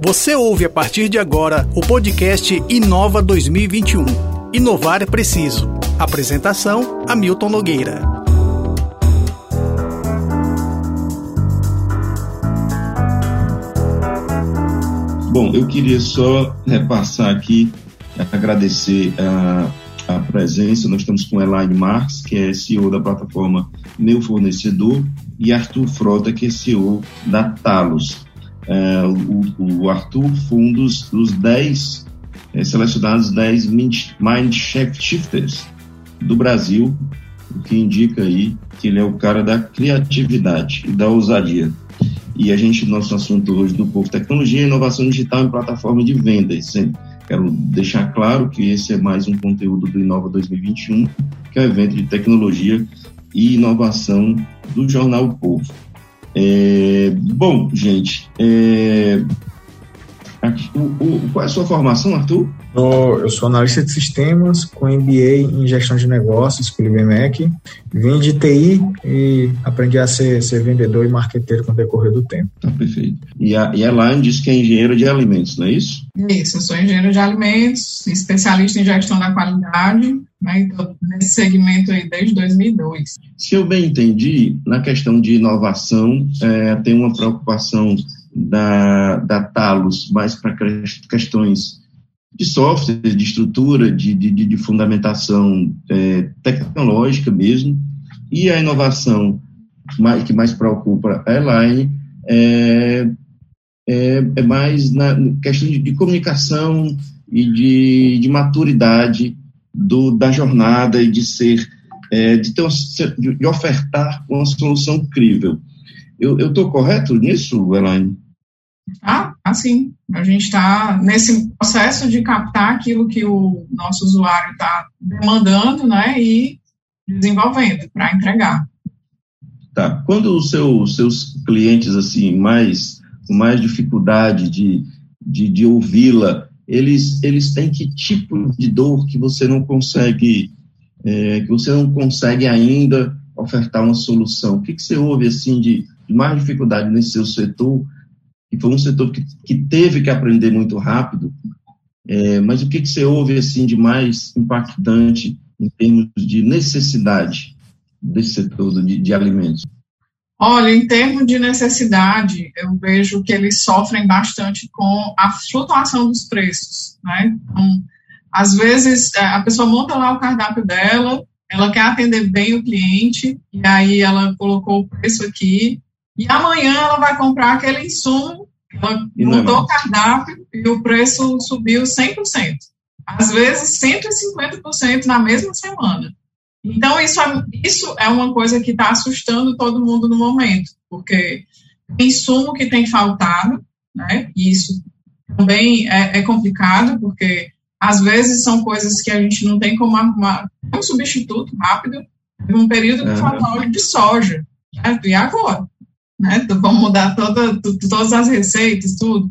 Você ouve a partir de agora o podcast Inova 2021. Inovar é preciso. Apresentação: Hamilton Nogueira. Bom, eu queria só repassar aqui, agradecer a, a presença. Nós estamos com Elaine Marques, que é CEO da plataforma Meu Fornecedor, e Arthur Frota, que é CEO da Talos. É, o, o, Arthur foi um dos, dos 10 é, selecionados 10 Mind Shifters do Brasil, o que indica aí que ele é o cara da criatividade e da ousadia. E a gente, nosso assunto hoje do Povo Tecnologia, inovação digital em plataforma de vendas. Quero deixar claro que esse é mais um conteúdo do Inova 2021, que é o evento de tecnologia e inovação do Jornal Povo. É, bom, gente, é, aqui, o, o, qual é a sua formação, Arthur? Eu sou analista de sistemas com MBA em gestão de negócios pelo IBMEC. Vim de TI e aprendi a ser, ser vendedor e marqueteiro com o decorrer do tempo. Tá, perfeito. E a, e a Elaine disse que é engenheiro de alimentos, não é isso? Isso, eu sou engenheiro de alimentos, especialista em gestão da qualidade, estou nesse segmento aí desde 2002. Se eu bem entendi, na questão de inovação, é, tem uma preocupação da, da Talos mais para questões de software, de estrutura, de, de, de fundamentação é, tecnológica mesmo, e a inovação mais, que mais preocupa a Elaine é, é, é, mais na questão de, de comunicação e de, de maturidade do, da jornada e de ser, é, de, ter, de ofertar uma solução crível. Eu estou correto nisso, Elaine? Ah, assim, a gente está nesse processo de captar aquilo que o nosso usuário está demandando, né, e desenvolvendo para entregar. Tá. Quando os seu, seus clientes assim mais com mais dificuldade de, de, de ouvi-la, eles eles têm que tipo de dor que você não consegue é, que você não consegue ainda ofertar uma solução? O que, que você ouve assim de, de mais dificuldade nesse seu setor que foi um setor que, que teve que aprender muito rápido, é, mas o que, que você ouve assim de mais impactante em termos de necessidade desse setor de, de alimentos? Olha, em termos de necessidade, eu vejo que eles sofrem bastante com a flutuação dos preços, né? Então, às vezes, é, a pessoa monta lá o cardápio dela, ela quer atender bem o cliente, e aí ela colocou o preço aqui, e amanhã ela vai comprar aquele insumo, ela mudou o cardápio e o preço subiu 100%. Às vezes 150% na mesma semana. Então, isso é, isso é uma coisa que está assustando todo mundo no momento, porque insumo que tem faltado, né? E isso também é, é, complicado, porque às vezes são coisas que a gente não tem como arrumar um substituto rápido. Teve um período que faltou óleo de soja. Né? E agora? né? Vamos mudar toda, todas as receitas, tudo.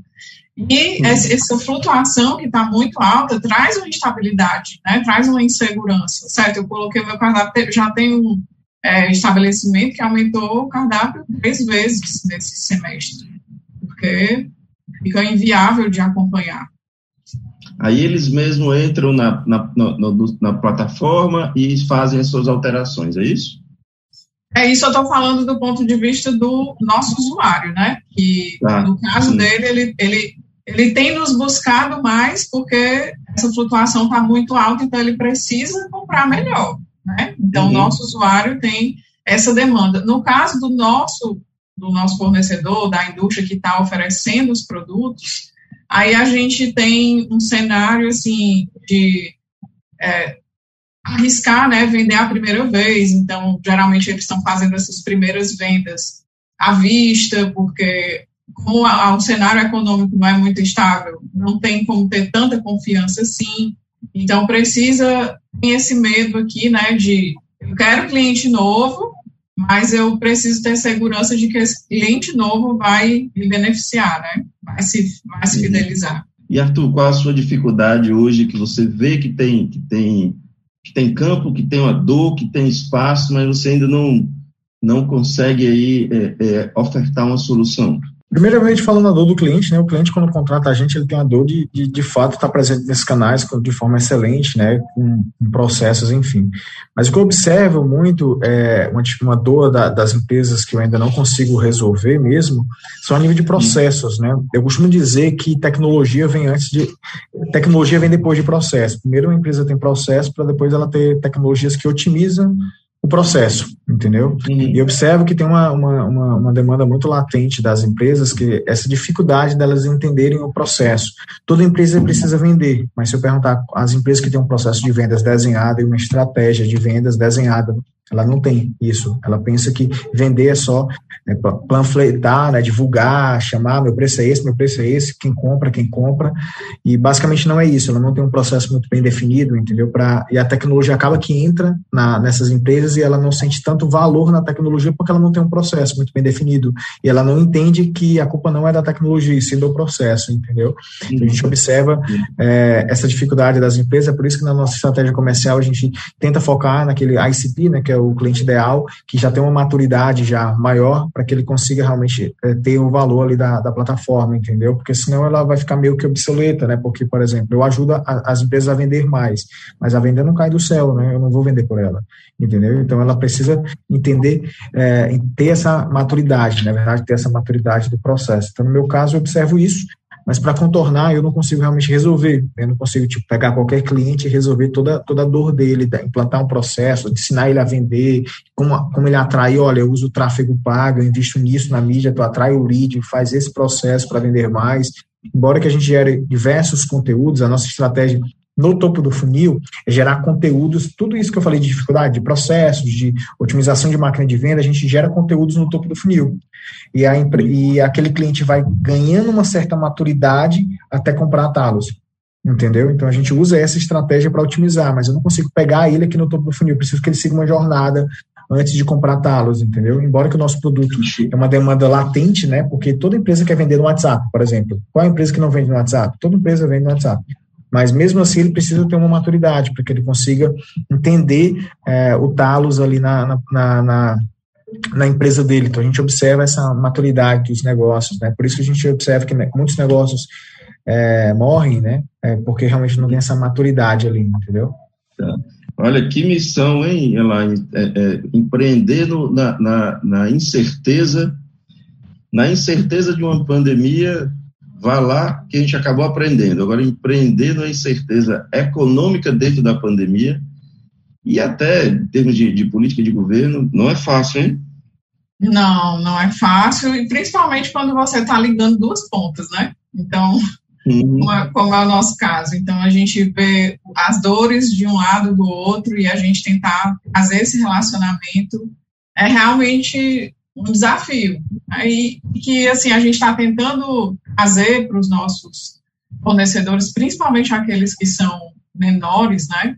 E essa flutuação que está muito alta traz uma instabilidade, né? traz uma insegurança, certo? Eu coloquei o meu cardápio, já tem um é, estabelecimento que aumentou o cardápio três vezes nesse semestre, porque fica inviável de acompanhar. Aí eles mesmo entram na, na, na, na plataforma e fazem as suas alterações, é isso? É isso eu estou falando do ponto de vista do nosso usuário, né? Que ah, no caso dele, ele, ele, ele tem nos buscado mais porque essa flutuação está muito alta, então ele precisa comprar melhor, né? Então, o uhum. nosso usuário tem essa demanda. No caso do nosso, do nosso fornecedor, da indústria que está oferecendo os produtos, aí a gente tem um cenário, assim, de... É, arriscar, né, vender a primeira vez. Então, geralmente eles estão fazendo essas primeiras vendas à vista, porque como a, o cenário econômico não é muito estável, não tem como ter tanta confiança assim. Então, precisa ter esse medo aqui, né, de eu quero cliente novo, mas eu preciso ter segurança de que esse cliente novo vai me beneficiar, né, vai se, vai se fidelizar. E Arthur, qual a sua dificuldade hoje que você vê que tem, que tem que tem campo, que tem uma dor, que tem espaço, mas você ainda não, não consegue aí é, é, ofertar uma solução? Primeiramente, falando a dor do cliente, né? O cliente, quando contrata a gente, ele tem a dor de, de, de fato, estar presente nesses canais de forma excelente, né? Com, com processos, enfim. Mas o que eu observo muito é uma, uma dor da, das empresas que eu ainda não consigo resolver mesmo, são a nível de processos, né? Eu costumo dizer que tecnologia vem antes de. Tecnologia vem depois de processo. Primeiro, uma empresa tem processo para depois ela ter tecnologias que otimizam o processo, entendeu? Uhum. E observo que tem uma, uma, uma, uma, demanda muito latente das empresas, que essa dificuldade delas entenderem o processo. Toda empresa precisa vender, mas se eu perguntar às empresas que têm um processo de vendas desenhado e uma estratégia de vendas desenhada, ela não tem isso. Ela pensa que vender é só né, panfletar, né, divulgar, chamar, meu preço é esse, meu preço é esse, quem compra, quem compra, e basicamente não é isso, ela não tem um processo muito bem definido, entendeu? Pra, e a tecnologia acaba que entra na, nessas empresas e ela não sente tanto valor na tecnologia porque ela não tem um processo muito bem definido, e ela não entende que a culpa não é da tecnologia, sim do processo, entendeu? Então, a gente observa é, essa dificuldade das empresas, é por isso que na nossa estratégia comercial a gente tenta focar naquele ICP, né, que é o cliente ideal, que já tem uma maturidade já maior para que ele consiga realmente é, ter o valor ali da, da plataforma, entendeu? Porque senão ela vai ficar meio que obsoleta, né? Porque, por exemplo, eu ajudo a, as empresas a vender mais, mas a venda não cai do céu, né? Eu não vou vender por ela, entendeu? Então ela precisa entender, é, ter essa maturidade, na verdade, ter essa maturidade do processo. Então, no meu caso, eu observo isso mas para contornar eu não consigo realmente resolver. Eu não consigo tipo, pegar qualquer cliente e resolver toda, toda a dor dele, implantar um processo, ensinar ele a vender, como, como ele atrai, olha, eu uso tráfego pago, eu invisto nisso na mídia, tu atrai o lead, faz esse processo para vender mais. Embora que a gente gere diversos conteúdos, a nossa estratégia no topo do funil é gerar conteúdos, tudo isso que eu falei de dificuldade, de processos, de otimização de máquina de venda, a gente gera conteúdos no topo do funil. E, a, e aquele cliente vai ganhando uma certa maturidade até comprar Talos. Entendeu? Então a gente usa essa estratégia para otimizar, mas eu não consigo pegar ele aqui no topo do funil, eu preciso que ele siga uma jornada antes de comprar Talos, entendeu? Embora que o nosso produto é uma demanda latente, né? Porque toda empresa quer vender no WhatsApp, por exemplo. Qual é a empresa que não vende no WhatsApp? Toda empresa vende no WhatsApp. Mas mesmo assim ele precisa ter uma maturidade para que ele consiga entender é, o talos ali na, na, na, na, empresa dele. Então a gente observa essa maturidade dos negócios, né? Por isso que a gente observa que né, muitos negócios é, morrem, né? É, porque realmente não tem essa maturidade ali, entendeu? Tá. Olha que missão, hein, Elaine? É, é, empreendendo na, na, na incerteza, na incerteza de uma pandemia vá lá que a gente acabou aprendendo. Agora, empreender na incerteza econômica dentro da pandemia e até em termos de, de, política de governo, não é fácil, hein? Não, não é fácil, e principalmente quando você está ligando duas pontas, né? Então, uhum. como, é, como, é, o nosso caso. Então, a gente vê as dores de um lado do outro e a gente tentar fazer esse relacionamento é realmente um desafio. Aí que assim a gente está tentando fazer para os nossos fornecedores, principalmente aqueles que são menores, né?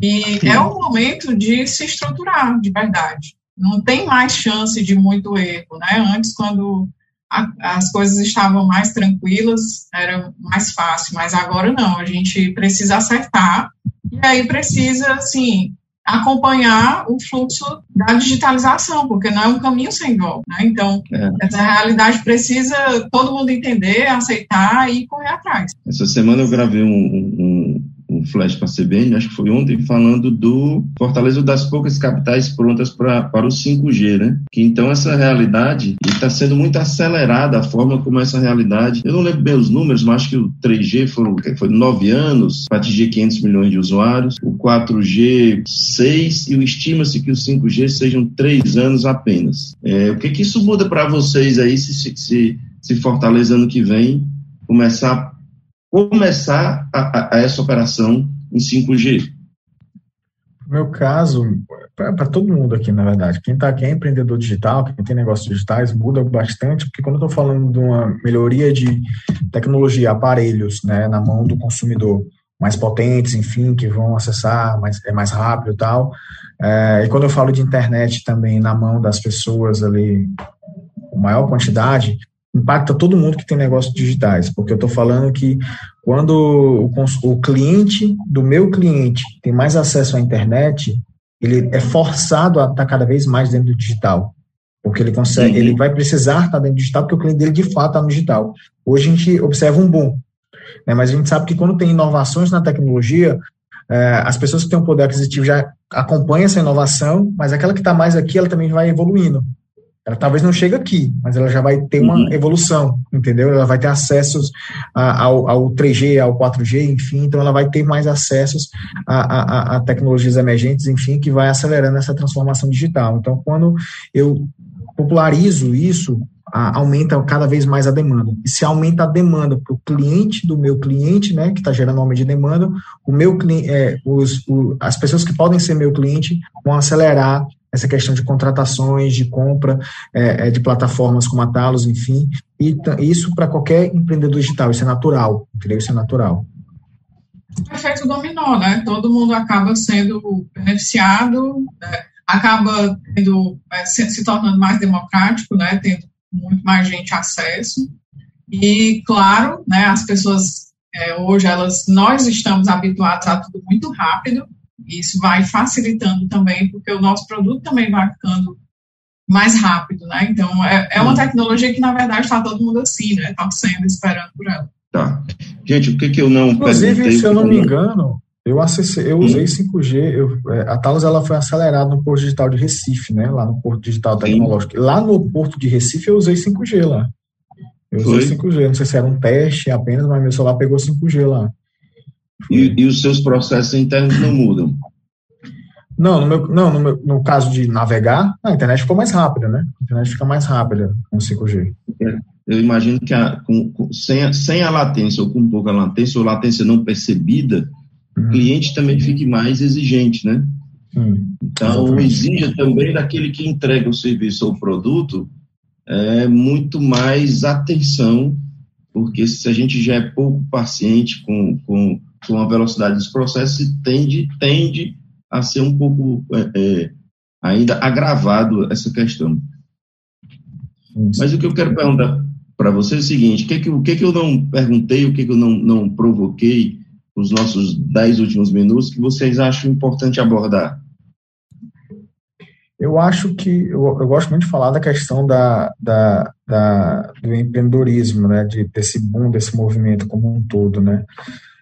E Sim. é o momento de se estruturar de verdade. Não tem mais chance de muito erro, né? Antes, quando a, as coisas estavam mais tranquilas, era mais fácil, mas agora não. A gente precisa acertar e aí precisa, assim, acompanhar o fluxo da digitalização, porque não é um caminho sem volta. Né? Então, é. essa realidade precisa todo mundo entender, aceitar e correr atrás. Essa semana eu gravei um, um, um flash para a CBN, acho que foi ontem, falando do Fortaleza das poucas capitais prontas pra, para o 5G, né? Que então essa realidade está sendo muito acelerada a forma como essa realidade. Eu não lembro bem os números, mas acho que o 3G foram, foi nove anos para atingir 500 milhões de usuários, o 4G seis e estima-se que o 5G sejam três anos apenas. É, o que que isso muda para vocês aí se, se, se Fortaleza ano que vem começar começar a, a essa operação em 5G? No meu caso, para todo mundo aqui, na verdade, quem está aqui é empreendedor digital, quem tem negócios digitais, muda bastante, porque quando eu estou falando de uma melhoria de tecnologia, aparelhos, né, na mão do consumidor, mais potentes, enfim, que vão acessar mais, é mais rápido e tal, é, e quando eu falo de internet também na mão das pessoas ali, com maior quantidade, impacta todo mundo que tem negócios digitais, porque eu estou falando que quando o, o, cliente do meu cliente tem mais acesso à internet, ele é forçado a estar cada vez mais dentro do digital. porque ele consegue, uhum. ele vai precisar estar dentro do digital, porque o cliente dele de fato está no digital. Hoje a gente observa um boom, né, mas a gente sabe que quando tem inovações na tecnologia, é, as pessoas que têm um poder aquisitivo já acompanham essa inovação, mas aquela que está mais aqui, ela também vai evoluindo. Ela talvez não chegue aqui, mas ela já vai ter uma uhum. evolução, entendeu? Ela vai ter acessos ao, ao 3G, ao 4G, enfim, então ela vai ter mais acessos a, a, a tecnologias emergentes, enfim, que vai acelerando essa transformação digital. Então, quando eu popularizo isso, a, aumenta cada vez mais a demanda. E se aumenta a demanda para o cliente do meu cliente, né, que está gerando aumento de demanda, o meu é, os, o, as pessoas que podem ser meu cliente vão acelerar essa questão de contratações, de compra é, é de plataformas como a Talos, enfim, e isso para qualquer empreendedor digital, isso é natural, entendeu? Isso é natural. O efeito dominó, né? Todo mundo acaba sendo beneficiado, né? acaba tendo, é, se, se tornando mais democrático, né? Tendo muito mais gente acesso. E, claro, né, as pessoas é, hoje, elas, nós estamos habituados a tudo muito rápido, isso vai facilitando também, porque o nosso produto também vai ficando mais rápido, né? Então, é, é uma hum. tecnologia que, na verdade, está todo mundo assim, né? Torcendo, esperando por ela. Tá. Gente, o que, que eu não Inclusive, se eu não me engano, eu acessei, eu usei 5G, eu, é, a Talos ela foi acelerada no Porto Digital de Recife, né? Lá no Porto Digital Tecnológico. Sim. Lá no Porto de Recife eu usei 5G lá. Eu foi? usei 5G, não sei se era um teste apenas, mas meu celular pegou 5G lá. E, e os seus processos internos não mudam? Não, no, meu, não no, meu, no, caso de navegar, a internet ficou mais rápida, né? A internet fica mais rápida com 5G. Eu imagino que a, com, com, sem, a, sem a latência ou com pouca latência, ou latência não percebida, o cliente também fique mais exigente, né? Hum, então, exija também daquele que entrega o serviço ou o produto é, muito mais atenção, porque se a gente já é pouco paciente com, com, com a velocidade dos processos, tende, tende a ser um pouco é, é, ainda agravado essa questão. Mas o que eu quero perguntar para você é o seguinte: o que, que, o que, que eu não perguntei, o que, que eu não, não provoquei os nossos dez últimos minutos que vocês acham importante abordar? Eu acho que eu, eu gosto muito de falar da questão da, da, da, do empreendedorismo, né, de, desse boom, desse movimento como um todo, né.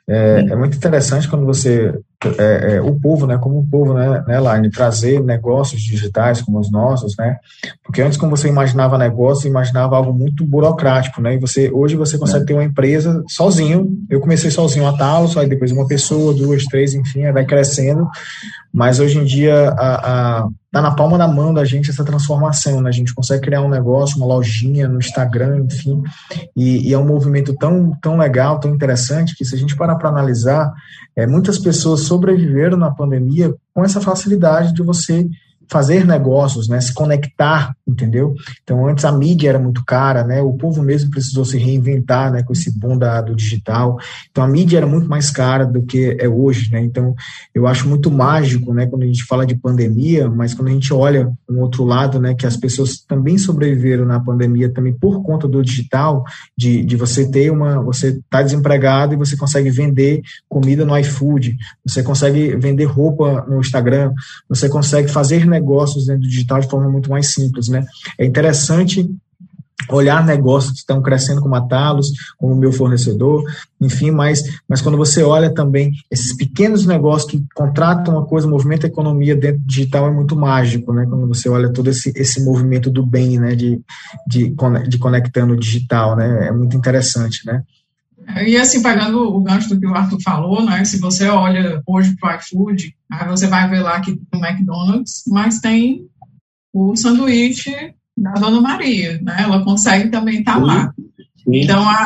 É, é muito interessante quando você é, é, o povo, né, como o povo, né, né, Line, trazer negócios digitais como os nossos, né, porque antes quando você imaginava negócio, imaginava algo muito burocrático, né, e você, hoje você consegue é. ter uma empresa sozinho, eu comecei sozinho a Talos, aí depois uma pessoa, duas, três, enfim, vai crescendo, mas hoje em dia a, a tá na palma da mão da gente essa transformação, né? A gente consegue criar um negócio, uma lojinha no Instagram, enfim, e, e é um movimento tão, tão legal, tão interessante, que se a gente parar para analisar, é, muitas pessoas sobreviveram na pandemia com essa facilidade de você fazer negócios, né, se conectar, entendeu? Então, antes a mídia era muito cara, né, o povo mesmo precisou se reinventar, né, com esse boom da, do digital. Então, a mídia era muito mais cara do que é hoje, né? Então, eu acho muito mágico, né, quando a gente fala de pandemia, mas quando a gente olha um outro lado, né, que as pessoas também sobreviveram na pandemia também por conta do digital, de, de você ter uma, você tá desempregado e você consegue vender comida no iFood, você consegue vender roupa no Instagram, você consegue fazer negócios dentro do digital de forma muito mais simples, né? É interessante olhar negócios que estão crescendo como a Talos, como o meu fornecedor, enfim, mas, mas quando você olha também esses pequenos negócios que contratam uma coisa, movimento a economia dentro do digital é muito mágico, né? Quando você olha todo esse, esse movimento do bem, né? De, de, de conectando o digital, né? É muito interessante, né? E assim, pegando o gancho do que o Arthur falou, né? Se você olha hoje para o iFood, aí você vai ver lá que tem o McDonald's, mas tem o sanduíche da Dona Maria, né? Ela consegue também estar tá lá. Sim, então, a,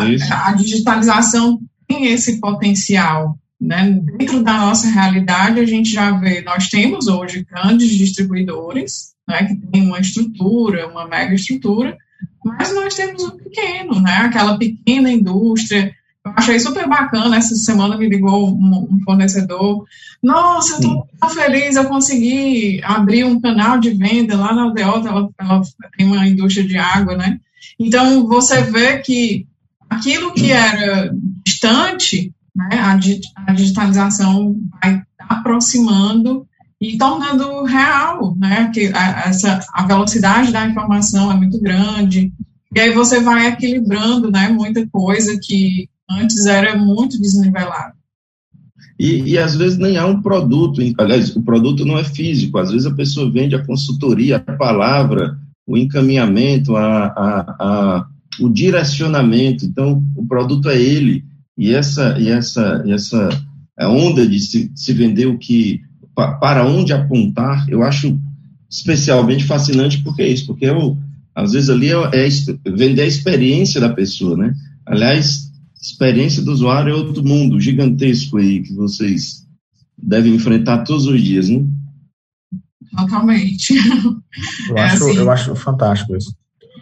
a, digitalização tem esse potencial, né? Dentro da nossa realidade, a gente já vê, nós temos hoje grandes distribuidores, né? Que tem uma estrutura, uma mega estrutura, mas nós temos o pequeno, né? Aquela pequena indústria eu achei super bacana. Essa semana me ligou um, um fornecedor. Nossa, eu tô tão feliz, eu consegui abrir um canal de venda lá na Aldeota. Ela, ela tem uma indústria de água, né? Então, você vê que aquilo que era distante, né, a, digitalização vai aproximando e tornando real, né? Que a, essa, a velocidade da informação é muito grande, e aí você vai equilibrando, né? Muita coisa que antes era muito desnivelada. E, e, às vezes nem há um produto, aliás, o produto não é físico, às vezes a pessoa vende a consultoria, a palavra, o encaminhamento, a, a, a, o direcionamento, então o produto é ele, e essa, e essa, essa onda de se, se vender o que, para onde apontar, eu acho especialmente fascinante porque é isso, porque eu, às vezes ali é, é vender a experiência da pessoa, né? Aliás, experiência do usuário é outro mundo gigantesco aí que vocês devem enfrentar todos os dias, né? Totalmente. Eu, é acho, assim, eu acho fantástico isso.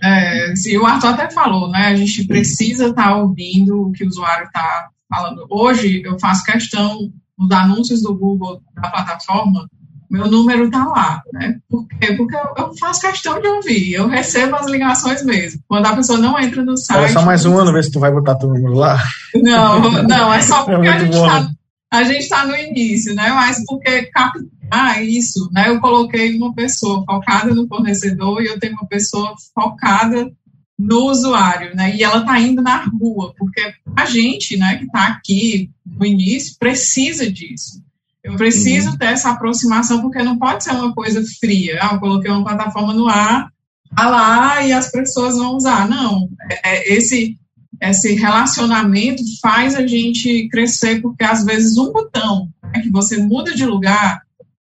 É, sim, o Arthur até falou, né? A gente precisa estar tá ouvindo o que o usuário está falando. Hoje, eu faço questão nos anúncios do Google da plataforma meu número está lá, né? Por quê? Porque eu, eu, faço questão de ouvir, eu recebo as ligações mesmo. Quando a pessoa não entra no site. É só mais um ano, ver se tu vai botar teu número lá. Não, não, é só é porque é a gente está a gente está no início, né? Mas porque captar isso, né? Eu coloquei uma pessoa focada no fornecedor e eu tenho uma pessoa focada no usuário, né? E ela está indo na rua, porque a gente, né, que está aqui no início, precisa disso. Eu preciso uhum. ter essa aproximação, porque não pode ser uma coisa fria. Ah, eu coloquei uma plataforma no ar, tá lá e as pessoas vão usar. Não, é, é, esse, esse relacionamento faz a gente crescer, porque às vezes um botão né, que você muda de lugar,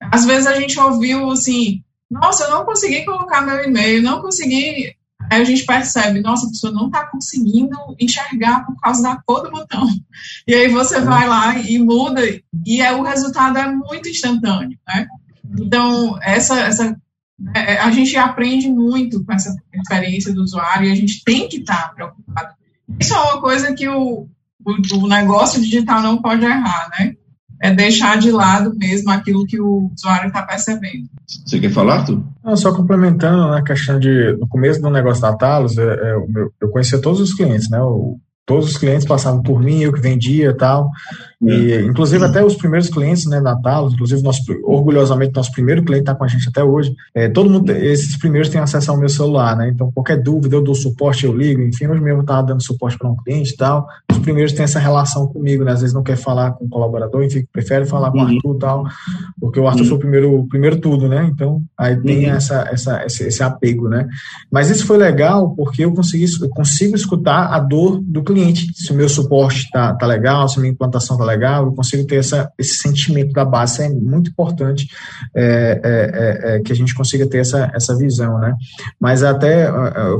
às vezes a gente ouviu assim, nossa, eu não consegui colocar meu e-mail, não consegui Aí a gente percebe, nossa, a pessoa não está conseguindo enxergar por causa da cor do botão. E aí você é. vai lá e muda, e é, o resultado é muito instantâneo, né? Então, essa, essa, é, a gente aprende muito com essa experiência do usuário e a gente tem que estar tá preocupado. Isso é uma coisa que o, o, o negócio digital não pode errar, né? É deixar de lado mesmo aquilo que o usuário está percebendo. Você quer falar, tu? Não, só complementando na né, questão de, no começo do negócio da Talos, é, é, eu, eu conhecia todos os clientes, né? O, todos os clientes passavam por mim, eu que vendia e tal. E, é. inclusive, até os primeiros clientes, né, Natal, inclusive, nosso, orgulhosamente, nosso primeiro cliente está com a gente até hoje. É, todo mundo, esses primeiros têm acesso ao meu celular, né? Então, qualquer dúvida, eu dou suporte, eu ligo. Enfim, hoje mesmo eu estava dando suporte para um cliente e tal. Os primeiros têm essa relação comigo, né? Às vezes não quer falar com o colaborador, enfim, prefere falar com o uhum. Arthur e tal, porque o Arthur uhum. foi o primeiro, primeiro tudo, né? Então, aí tem uhum. essa, essa, esse, esse, apego, né? Mas isso foi legal porque eu, consegui, eu consigo escutar a dor do cliente. Se o meu suporte está tá legal, se a minha implantação está legal, eu consigo ter essa, esse sentimento da base. Isso é muito importante é, é, é, é, que a gente consiga ter essa, essa visão, né? Mas até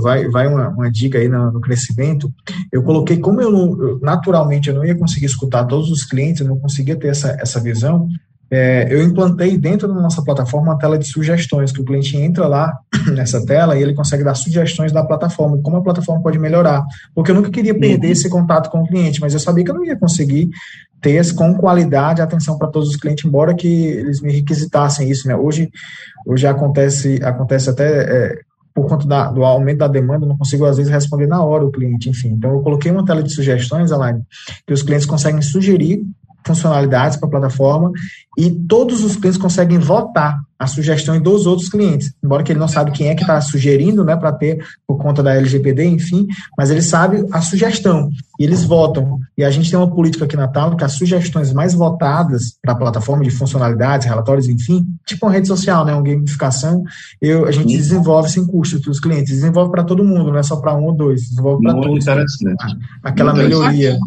vai, vai uma, uma dica aí no, no, crescimento. Eu coloquei, como eu, naturalmente eu não ia conseguir escutar todos os clientes, eu não conseguia ter essa, essa visão, é, eu implantei dentro da nossa plataforma uma tela de sugestões, que o cliente entra lá nessa tela e ele consegue dar sugestões da plataforma, como a plataforma pode melhorar. Porque eu nunca queria perder uhum. esse contato com o cliente, mas eu sabia que eu não ia conseguir ter com qualidade atenção para todos os clientes, embora que eles me requisitassem isso. Né? Hoje, hoje acontece, acontece até é, por conta da, do aumento da demanda, não consigo às vezes responder na hora o cliente, enfim. Então, eu coloquei uma tela de sugestões, Alain, que os clientes conseguem sugerir funcionalidades para a plataforma e todos os clientes conseguem votar as sugestões dos outros clientes, embora que ele não sabe quem é que está sugerindo, né, para ter por conta da LGPD, enfim, mas ele sabe a sugestão e eles votam. E a gente tem uma política aqui na Tal que as sugestões mais votadas para a plataforma de funcionalidades, relatórios, enfim, tipo uma rede social, né, uma gamificação, eu, a gente desenvolve sem custo para os clientes, desenvolve para todo mundo, não é só para um ou dois, desenvolve para todos. Aquela melhoria.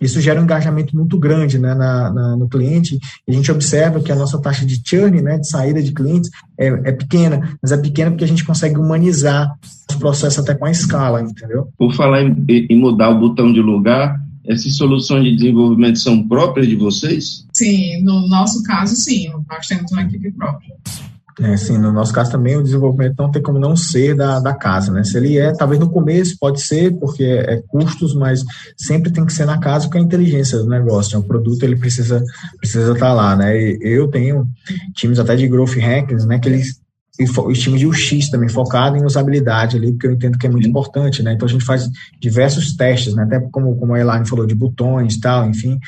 Isso gera um engajamento muito grande né, na, na, no cliente. E a gente observa que a nossa taxa de churn, né, de saída de clientes, é, é pequena, mas é pequena porque a gente consegue humanizar os processos até com a escala, entendeu? Por falar em, em mudar o botão de lugar, essas soluções de desenvolvimento são próprias de vocês? Sim, no nosso caso, sim. Nós temos uma equipe própria. É, assim, no nosso caso também o desenvolvimento não tem como não ser da, da casa, né? Se ele é, talvez no começo pode ser, porque é, é custos, mas sempre tem que ser na casa com a inteligência do negócio. Né? O produto ele precisa precisa estar tá lá, né? E eu tenho times até de growth hackers, né? Que eles e os times de UX também focado em usabilidade ali, porque eu entendo que é muito importante, né? Então a gente faz diversos testes, né? Até como, como a Elaine falou, de botões tal, enfim,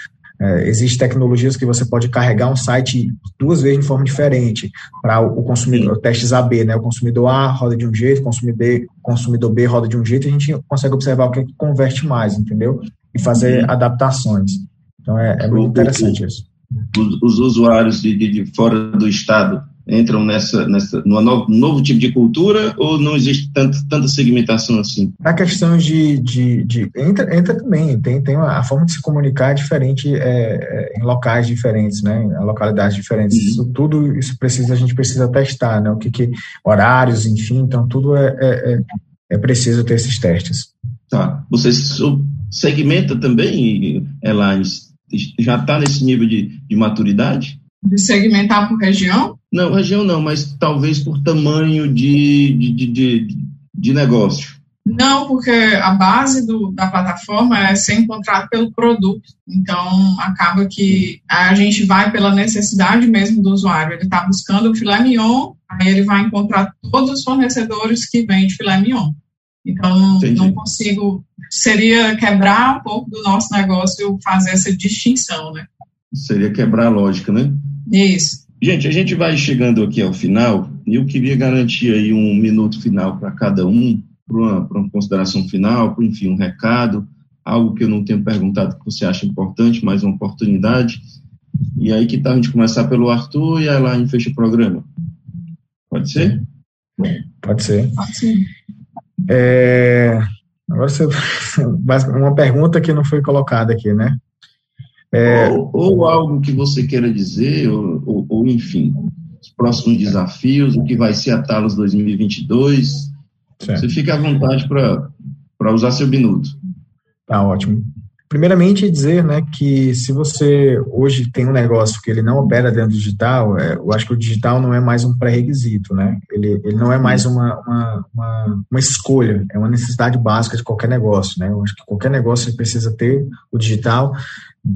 É, Existem tecnologias que você pode carregar um site duas vezes de forma diferente para o consumidor, Sim. testes AB, né? O consumidor A roda de um jeito, o consumidor, consumidor B roda de um jeito, e a gente consegue observar o que, é que converte mais, entendeu? E fazer uhum. adaptações. Então é, é muito interessante isso. Os, os usuários de, de, de fora do estado entram nessa, nessa no novo, novo tipo de cultura ou não existe tanto, tanta segmentação assim? A questão de, de, de entra, entra também, tem, tem uma, a forma de se comunicar é diferente é, é, em locais diferentes, né, em localidades diferentes. Uhum. Isso tudo isso precisa a gente precisa testar, né, o que, que horários, enfim, então tudo é, é, é, é preciso ter esses testes. Tá. Você segmenta também, Elaine, já está nesse nível de, de maturidade? De segmentar por região? Não, região não, mas talvez por tamanho de, de, de, de negócio. Não, porque a base do, da plataforma é ser encontrado pelo produto. Então, acaba que a gente vai pela necessidade mesmo do usuário. Ele está buscando o filé mignon, aí ele vai encontrar todos os fornecedores que vendem filé mignon. Então, Entendi. não consigo. Seria quebrar um pouco do nosso negócio fazer essa distinção, né? Seria quebrar a lógica, né? Isso. Gente, a gente vai chegando aqui ao final e eu queria garantir aí um minuto final para cada um, para uma, uma, consideração final, para, enfim, um recado, algo que eu não tenho perguntado que você acha importante, mas uma oportunidade. E aí que tal a gente começar pelo Arthur e aí lá a gente fecha o programa? Pode ser? Pode ser. Pode ser. É, agora você, uma pergunta que não foi colocada aqui, né? É, ou, ou, algo que você queira dizer, ou, ou, ou, enfim, os próximos desafios, o que vai ser a Talos 2022. Certo. Você fica à vontade para usar seu minuto. Tá ótimo. Primeiramente, dizer né, que se você hoje tem um negócio que ele não opera dentro do digital, é, eu acho que o digital não é mais um pré-requisito, né? Ele, ele não é mais uma, uma, uma, uma, escolha, é uma necessidade básica de qualquer negócio, né? Eu acho que qualquer negócio precisa ter o digital,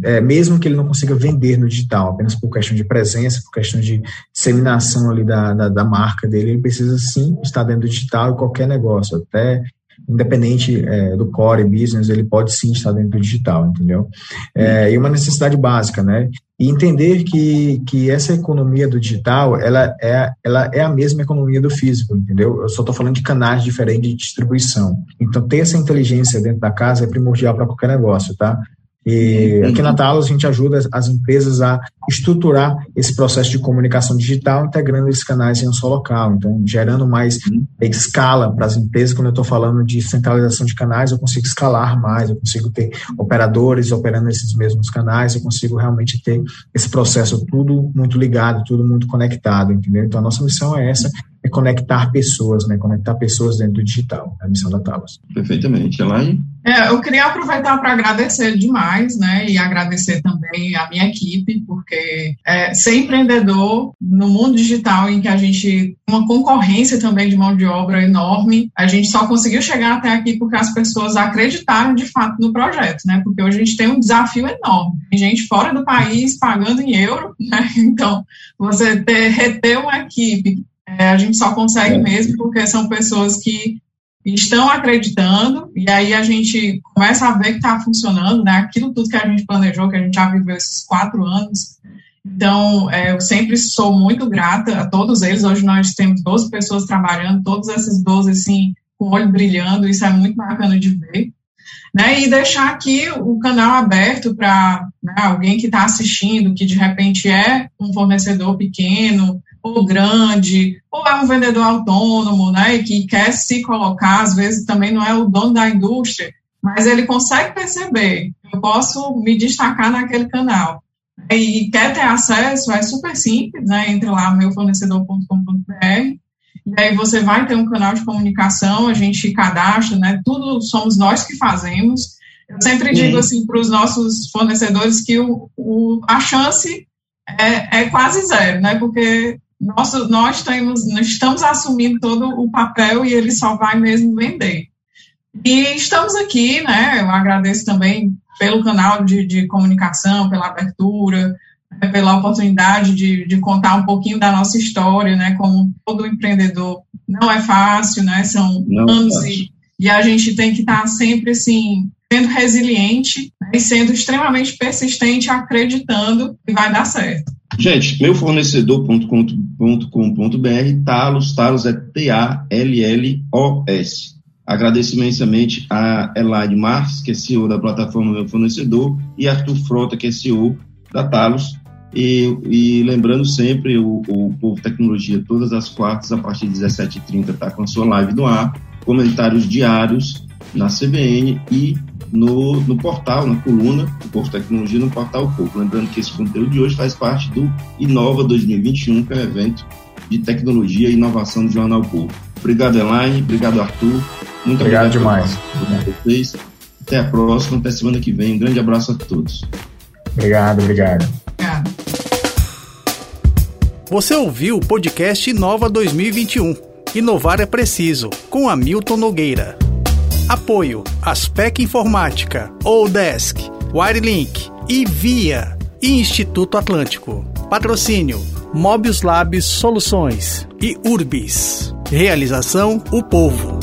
é, mesmo que ele não consiga vender no digital, apenas por questão de presença, por questão de disseminação ali da, da, da marca dele, ele precisa sim estar dentro do digital e qualquer negócio, até independente é, do core business, ele pode sim estar dentro do digital, entendeu? É, e uma necessidade básica, né? E entender que, que essa economia do digital, ela é, ela é a mesma economia do físico, entendeu? Eu só estou falando de canais diferentes de distribuição. Então, ter essa inteligência dentro da casa é primordial para qualquer negócio, tá? E uhum. aqui na Talos a gente ajuda as empresas a estruturar esse processo de comunicação digital, integrando esses canais em um só local. Então, gerando mais uhum. escala para as empresas. Quando eu estou falando de centralização de canais, eu consigo escalar mais, eu consigo ter operadores operando esses mesmos canais, eu consigo realmente ter esse processo tudo muito ligado, tudo muito conectado, entendeu? Então, a nossa missão é essa, é conectar pessoas, né? Conectar pessoas dentro do digital, é a missão da Talos. Perfeitamente. Elaine? É, eu queria aproveitar para agradecer demais, né? E agradecer também a minha equipe, porque é, ser empreendedor no mundo digital em que a gente uma concorrência também de mão de obra enorme, a gente só conseguiu chegar até aqui porque as pessoas acreditaram de fato no projeto, né? Porque hoje a gente tem um desafio enorme. Tem gente fora do país pagando em euro, né? Então, você ter, reter uma equipe é, a gente só consegue é. mesmo porque são pessoas que estão acreditando, e aí a gente começa a ver que está funcionando, né? Aquilo tudo que a gente planejou, que a gente já viveu esses quatro anos. Então, é, eu sempre sou muito grata a todos eles. Hoje nós temos 12 pessoas trabalhando, todas essas 12, assim, com o olho brilhando, isso é muito bacana de ver. Né, e deixar aqui o canal aberto para né, alguém que está assistindo, que de repente é um fornecedor pequeno, ou grande, ou é um vendedor autônomo, né, e que quer se colocar, às vezes também não é o dono da indústria, mas ele consegue perceber, eu posso me destacar naquele canal. E quer ter acesso, é super simples, né, entre lá meufornecedor.com.br, e aí você vai ter um canal de comunicação, a gente cadastra, né, tudo somos nós que fazemos. Eu sempre digo assim para os nossos fornecedores que o, o, a chance é, é, quase zero, né? Porque nós, nós, temos, nós estamos assumindo todo o papel e ele só vai mesmo vender. E estamos aqui, né? Eu agradeço também pelo canal de, de comunicação, pela abertura, né, pela oportunidade de, de, contar um pouquinho da nossa história, né? Como todo empreendedor não é fácil, né? São não é anos é e, e, a gente tem que estar sempre assim sendo resiliente né, e sendo extremamente persistente, acreditando que vai dar certo. Gente, meufornecedor.com.br, Talos, Talos é T-A-L-L-O-S. Agradeço imensamente a Elaine Marques, que é CEO da plataforma Meu Fornecedor, e Arthur Frota, que é CEO da Talos. E, e lembrando sempre, o, o Povo Tecnologia, todas as quartas, a partir de 17h30, está com a sua live no ar, comentários diários na CBN e no, no portal, na coluna do Povo Tecnologia, no portal Povo. Lembrando que esse conteúdo de hoje faz parte do Inova 2021, que é um evento de tecnologia e inovação do Jornal Povo. Obrigado, Elaine. Obrigado, Arthur. Muito obrigado, obrigado demais. Vocês. Até a próxima, até semana que vem. Um grande abraço a todos. Obrigado, obrigado. Obrigado. Você ouviu o podcast Inova 2021. Inovar é preciso, com Hamilton Nogueira. Apoio Aspec Informática, Odesk, Wirelink e Via e Instituto Atlântico. Patrocínio Mobius Labs Soluções e Urbis. Realização O Povo.